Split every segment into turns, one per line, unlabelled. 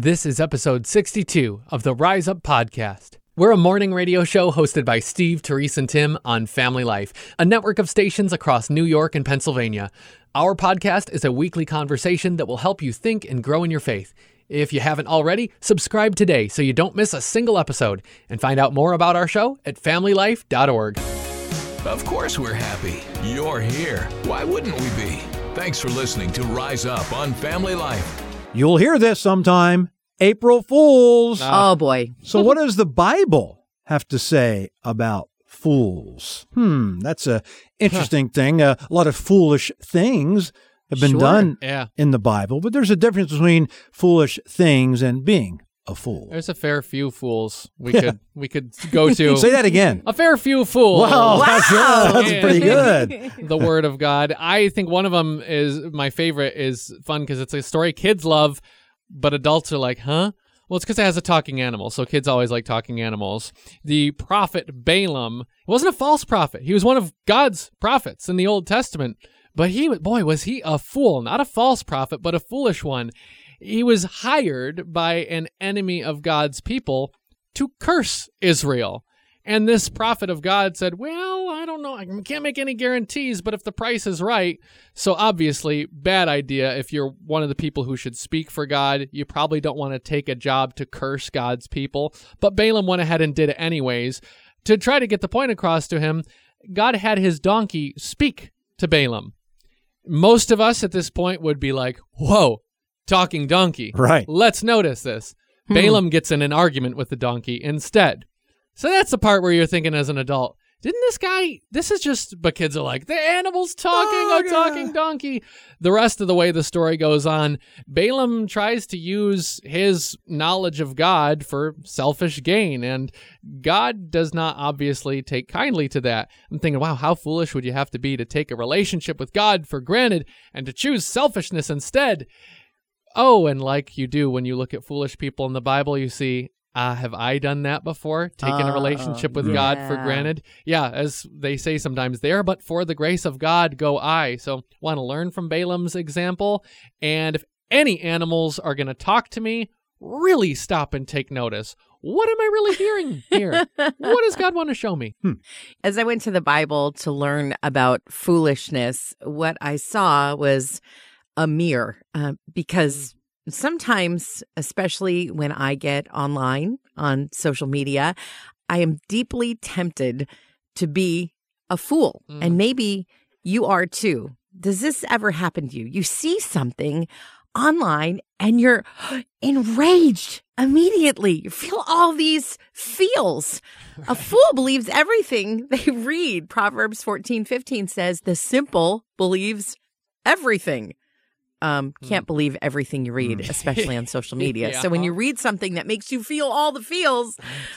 This is episode 62 of the Rise Up Podcast. We're a morning radio show hosted by Steve, Terese, and Tim on Family Life, a network of stations across New York and Pennsylvania. Our podcast is a weekly conversation that will help you think and grow in your faith. If you haven't already, subscribe today so you don't miss a single episode and find out more about our show at familylife.org.
Of course, we're happy. You're here. Why wouldn't we be? Thanks for listening to Rise Up on Family Life.
You'll hear this sometime. April Fools.
Oh boy.
So, what does the Bible have to say about fools? Hmm, that's a interesting thing. Uh, a lot of foolish things have been
Sure.
done
Yeah.
in the Bible, but there's a difference between foolish things and being a fool.
There's a fair few fools we could we could go to.
Say that again.
A fair few fools.
Wow, that's,
Wow.
that's pretty good.
the word of God. I think one of them is my favorite is fun because it's a story kids love, but adults are like, huh? Well, it's because it has a talking animal, so kids always like talking animals. The prophet Balaam wasn't a false prophet; he was one of God's prophets in the Old Testament. But he, boy, was he a fool! Not a false prophet, but a foolish one. He was hired by an enemy of God's people to curse Israel. And this prophet of God said, Well, I don't know. I can't make any guarantees, but if the price is right. So, obviously, bad idea. If you're one of the people who should speak for God, you probably don't want to take a job to curse God's people. But Balaam went ahead and did it anyways. To try to get the point across to him, God had his donkey speak to Balaam. Most of us at this point would be like, Whoa, talking donkey.
Right.
Let's notice this. Hmm. Balaam gets in an argument with the donkey instead. So that's the part where you're thinking as an adult, didn't this guy, this is just, but kids are like, the animal's talking,
Oh,
a talking donkey. The rest of the way the story goes on, Balaam tries to use his knowledge of God for selfish gain, and God does not obviously take kindly to that. I'm thinking, wow, how foolish would you have to be to take a relationship with God for granted and to choose selfishness instead? Oh, and like you do when you look at foolish people in the Bible, you see, uh, have I done that before? Taken a
Oh,
relationship with God for granted? Yeah, as they say sometimes, there, but for the grace of God go I. So, want to learn from Balaam's example. And if any animals are going to talk to me, really stop and take notice. What am I really hearing here? what does God want to show me?
As I went to the Bible to learn about foolishness, what I saw was a mirror uh, because sometimes, especially when I get online on social media, I am deeply tempted to be a fool.
Mm.
And maybe you are too. Does this ever happen to you? You see something online and you're enraged immediately. You feel all these feels. A fool believes everything they read. Proverbs 14, 15 says, the simple believes everything. Um, can't hmm. believe everything you read, hmm. especially on social media. So when you read something that makes you feel all the feels,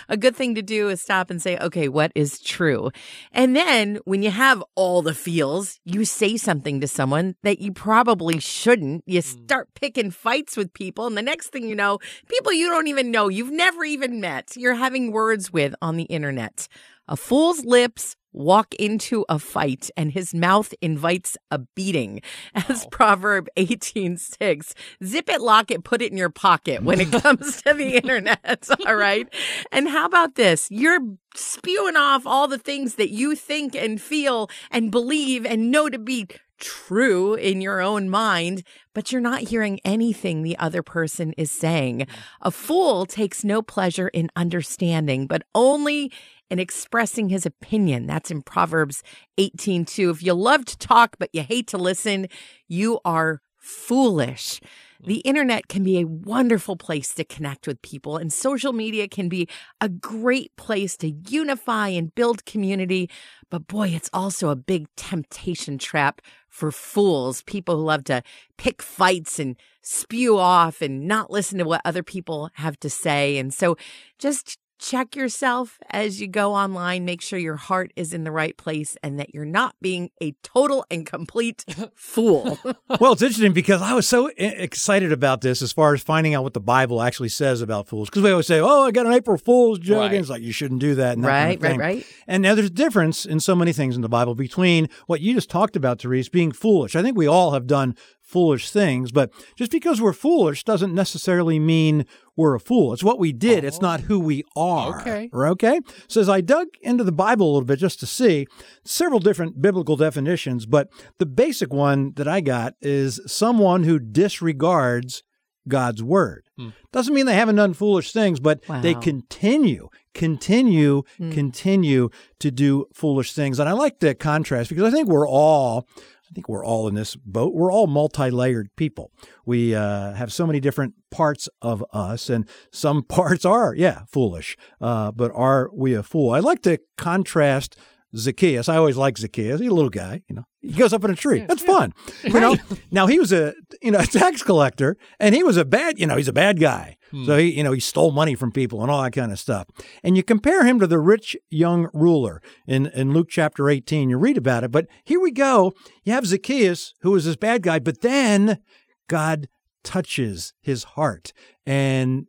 a good thing to do is stop and say, okay, what is true? And then when you have all the feels, you say something to someone that you probably shouldn't. You hmm. start picking fights with people. And the next thing you know, people you don't even know, you've never even met, you're having words with on the internet. A fool's lips walk into a fight and his mouth invites a beating. As Proverb 18:6, zip it, lock it, put it in your pocket when it comes to the internet, all right? And how about this? You're spewing off all the things that you think and feel and believe and know to be true in your own mind, but you're not hearing anything the other person is saying. Mm. A fool takes no pleasure in understanding, but only in expressing his opinion. That's in Proverbs 18:2. If you love to talk but you hate to listen, you are foolish. Mm. The internet can be a wonderful place to connect with people, and social media can be a great place to unify and build community. But boy, it's also a big temptation trap for fools, people who love to pick fights and spew off and not listen to what other people have to say. And so just check yourself as you go online. Make sure your heart is in the right place and that you're not being a total and complete fool.
well, it's interesting because I was so excited about this as far as finding out what the Bible actually says about fools. Because we always say, "Oh, I got an April Fool's joke,"
Right.
and it's like you shouldn't do that. And that kind
right,
of
right, right.
And now there's a difference in so many things in the Bible between what you just talked about, Terese, being foolish. I think we all have done foolish things, but just because we're foolish doesn't necessarily mean we're a fool. It's what we did. It's not who we are.
Okay.
Okay. So as I dug into the Bible a little bit just to see several different biblical definitions, but the basic one that I got is someone who disregards God's word. Hmm. Doesn't mean they haven't done foolish things, but they
Wow.
continue, continue, hmm. continue to do foolish things. And I like the contrast because I think we're all, I think we're all in this boat. We're all multi-layered people. We uh, have so many different parts of us, and some parts are, yeah, foolish. Uh, but are we a fool? I like to contrast Zacchaeus. I always like Zacchaeus. He's a little guy, you know. He goes up in a tree. That's fun. You know. Now he was a you know a tax collector, and he was a bad you know he's a bad guy. Hmm. So he you know he stole money from people and all that kind of stuff. And you compare him to the rich young ruler in in Luke chapter eighteen. You read about it, but here we go. You have Zacchaeus who was this bad guy, but then God touches his heart and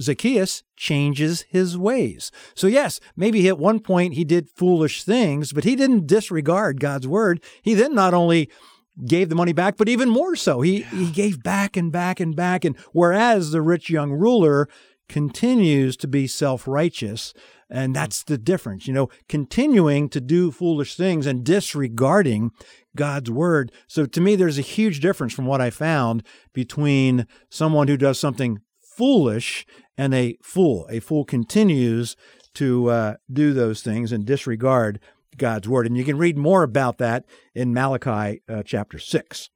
Zacchaeus changes his ways. So, yes, maybe at one point he did foolish things, but he didn't disregard God's word. He then not only gave the money back, but even more so, he, he gave back and back and back. And whereas the rich young ruler continues to be self righteous, and that's the difference, you know, continuing to do foolish things and disregarding God's word. So to me, there's a huge difference from what I found between someone who does something foolish and a fool. A fool continues to uh, do those things and disregard God's word. And you can read more about that in Malachi uh, chapter 6.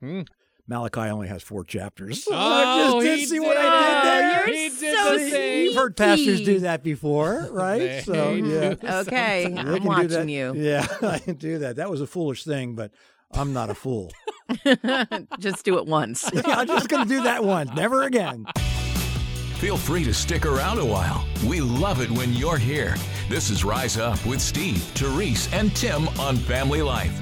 Hmm.
Malachi only has four chapters.
Oh,
I just did
he
see what
did.
I did there.
You're
He did
so
the same.
You've heard pastors do that before, right? So, yeah.
Okay.
They
I'm watching
that.
you.
Yeah, I can do that. That was a foolish thing, but I'm not a fool.
Just do it once.
I'm just going to do that once, never again.
Feel free to stick around a while. We love it when you're here. This is Rise Up with Steve, Terese, and Tim on Family Life.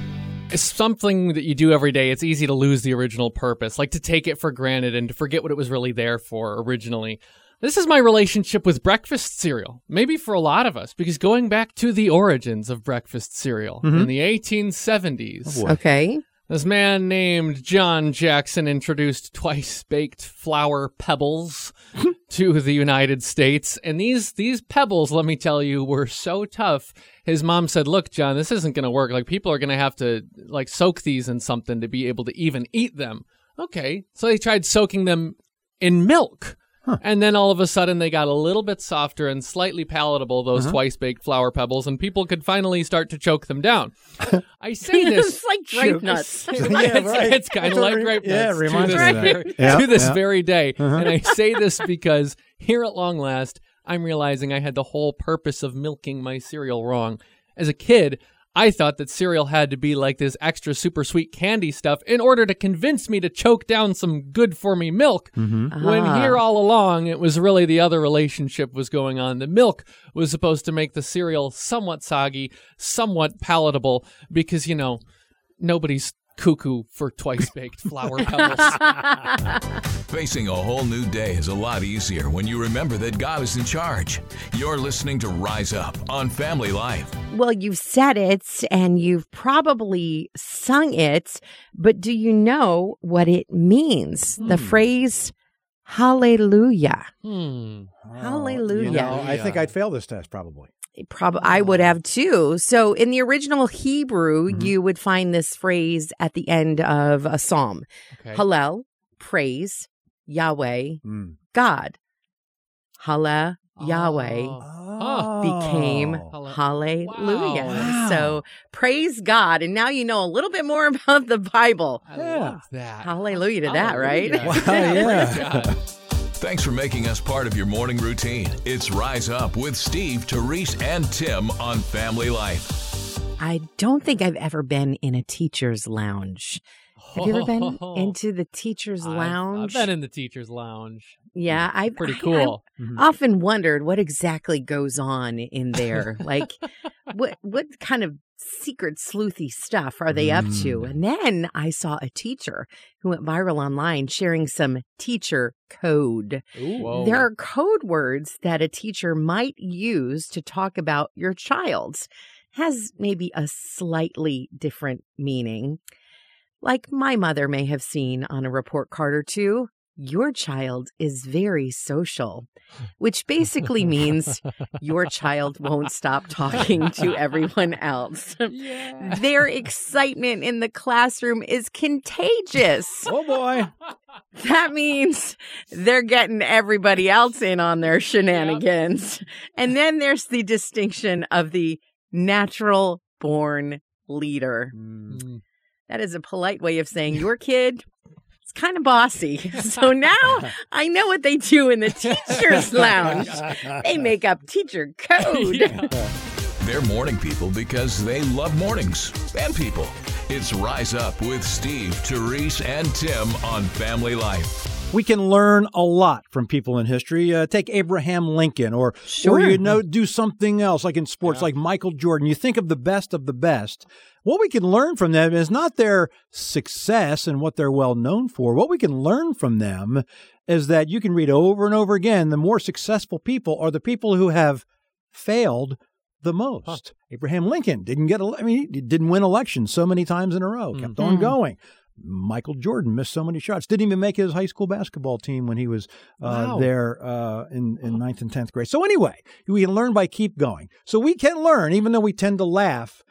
It's something that you do every day. It's easy to lose the original purpose, like to take it for granted and to forget what it was really there for originally. This is my relationship with breakfast cereal. Maybe for a lot of us, because going back to the origins of breakfast cereal mm-hmm. in the 1870s,
Okay.
this man named John Jackson introduced twice baked flour pebbles to the United States. And these these pebbles, let me tell you, were so tough. His mom said, "Look, John, this isn't going to work. Like people are going to have to like soak these in something to be able to even eat them." Okay. So they tried soaking them in milk. And then all of a sudden they got a little bit softer and slightly palatable, those twice baked flour pebbles, and people could finally start to choke them down. I say this
it's like grape nuts.
Yeah,
it's,
right.
it's kind of like
re-
grape
yeah,
nuts
it reminds
to
me
this,
of that. Yeah,
to this
yeah. Uh-huh.
very day. And I say this because here at long last, I'm realizing I had the whole purpose of milking my cereal wrong. As a kid, I thought that cereal had to be like this extra super sweet candy stuff in order to convince me to choke down some good for me milk.
Mm-hmm.
When
Ah.
here all along, it was really the other relationship was going on. The milk was supposed to make the cereal somewhat soggy, somewhat palatable, because, you know, nobody's cuckoo for twice baked flour pebbles.
Facing a whole new day is a lot easier when you remember that God is in charge. You're listening to Rise Up on Family Life.
Well, you've said it and you've probably sung it, but do you know what it means? The hmm. phrase hallelujah.
hmm.
Hallelujah.
You know, I think I'd fail this test probably.
Probably I would have too. So in the original Hebrew,
Mhm.
you would find this phrase at the end of a psalm.
Okay.
Hallel, praise, Yahweh,
Mm.
God. Hallel, Yahweh
Oh.
became
Oh.
hallelujah.
Wow.
So praise God. And now you know a little bit more about the Bible.
I
Yeah.
love that.
Hallelujah to that, right?
Wow, yeah.
Praise God.
Thanks for making us part of your morning routine. It's Rise Up with Steve, Terese, and Tim on Family Life.
I don't think I've ever been in a teacher's lounge. Have you ever been oh. into the teacher's
I've-
lounge?
I've been in the teacher's lounge.
Yeah, I
Pretty
I- I
cool.
often wondered what exactly goes on in there. Like, what what kind of secret sleuthy stuff are they up to?
Mm.
And then I saw a teacher who went viral online sharing some teacher code.
Whoa.
There are code words that a teacher might use to talk about your child's has maybe a slightly different meaning. Like my mother may have seen on a report card or two, your child is very social, which basically means your child won't stop talking to everyone else.
Yeah.
Their excitement in the classroom is contagious.
Oh boy.
That means they're getting everybody else in on their shenanigans. And then there's the distinction of the natural born leader.
Mm.
That is a polite way of saying your kid kind of bossy. So now I know what they do in the teacher's lounge. They make up teacher code.
Yeah.
They're morning people because they love mornings and people. It's Rise Up with Steve, Terese, and Tim on Family Life.
We can learn a lot from people in history. Uh, take Abraham Lincoln, or
Sure.
or you know, do something else like in sports,
Yeah.
like Michael Jordan. You think of the best of the best. What we can learn from them is not their success and what they're well known for. What we can learn from them is that you can read over and over again. The more successful people are the people who have failed the most. Abraham Lincoln didn't get. I mean, he didn't win elections so many times in a row. Kept on
Mhm.
going. Michael Jordan missed so many shots. Didn't even make his high school basketball team when he was uh,
Wow.
there uh, in in ninth and tenth grade. So anyway, we can learn by keep going. So we can learn, even though we tend to laugh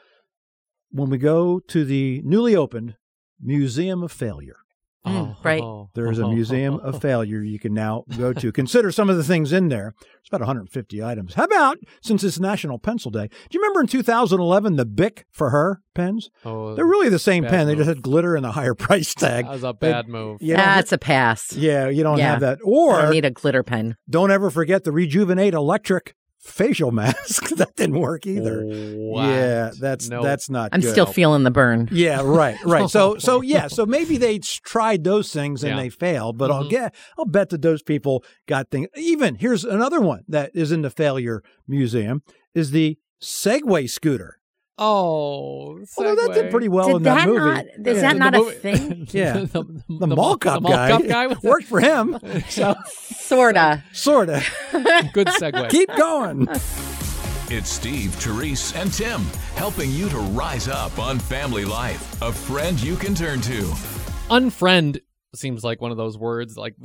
when we go to the newly opened Museum of Failure.
Mm, right.
There is a museum of failure you can now go to. Consider some of the things in there. It's about 150 items. How about, since it's National Pencil Day, do you remember in 2011 the Bic for her pens?
Oh,
They're really the same
bad
pen. They just had glitter and a higher price tag.
that was a
They-
bad move.
You don't-
That's a pass.
yeah, you don't
Yeah.
have that. Or
don't need a glitter pen.
don't ever forget the Rejuvenique electric facial mask. that didn't work either.
What?
Yeah, that's
Nope.
that's not.
I'm
good.
still feeling the burn.
Yeah, right, right. So, so yeah, so maybe they tried those things and
Yeah.
they failed, but I'll
Mhm.
get, I'll bet that those people got things. Even here's another one that is in the failure museum is the Segway scooter.
Oh,
Although that did pretty well
Did
in that,
that
movie.
not- is
Yeah.
that
The
not a
movie-
thing?
Yeah.
the,
the, mall cop
the mall
guy,
cop guy
worked for him, so
Sorta.
sort of.
good segue.
Keep going.
It's Steve, Terese, and Tim helping you to rise up on Family Life. A friend you can turn to.
unfriend seems like one of those words like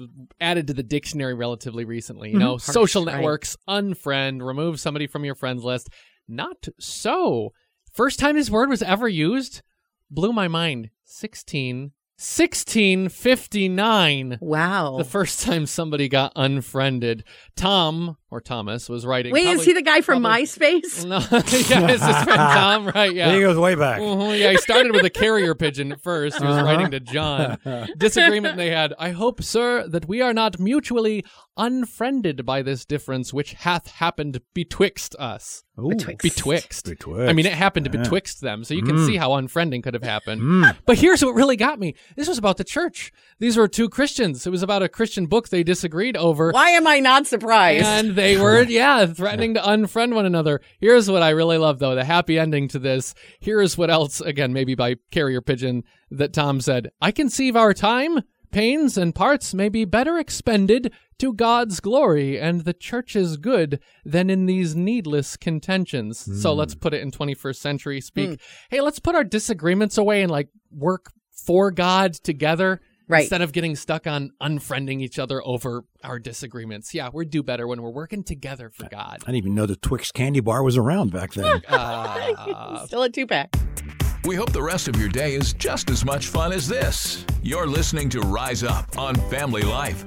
added to the dictionary relatively recently you know
Mhm.
social
Right.
networks unfriend remove somebody from your friends list not so first time this word was ever used? Blew my mind. 16 1659
Wow.
the first time somebody got unfriended. Tom or thomas was writing
Wait, is he the guy from
probably-
MySpace?
no yeah it's his friend tom right yeah
He goes way back.
Yeah, he started with a carrier pigeon at first. He was
Uh-huh.
writing to John. Disagreement they had. I hope, sir, that we are not mutually unfriended by this difference which hath happened betwixt us.
Ooh.
Betwixt.
Betwixt.
Betwixt.
I mean, it happened
Yeah.
betwixt them, so you can
Mm.
see how unfriending could have happened.
Mm.
But here's what really got me. This was about the church. These were two Christians. It was about a Christian book they disagreed over.
Why am I not surprised?
And they were, yeah, threatening to unfriend one another. Here's what I really love, though the happy ending to this. Here's what else, again, maybe by carrier pigeon, that Tom said I conceive our time, pains, and parts may be better expended to God's glory and the church's good than in these needless contentions. So let's hmm. put it in 21st century speak. Hmm. Hey, let's put our disagreements away and like work for God together
Right.
instead of getting stuck on unfriending each other over our disagreements. Yeah, we do better when we're working together for God.
I didn't even know the Twix candy bar was around back then.
Uh,
Still a two pack.
We hope the rest of your day is just as much fun as this. You're listening to Rise Up on Family Life.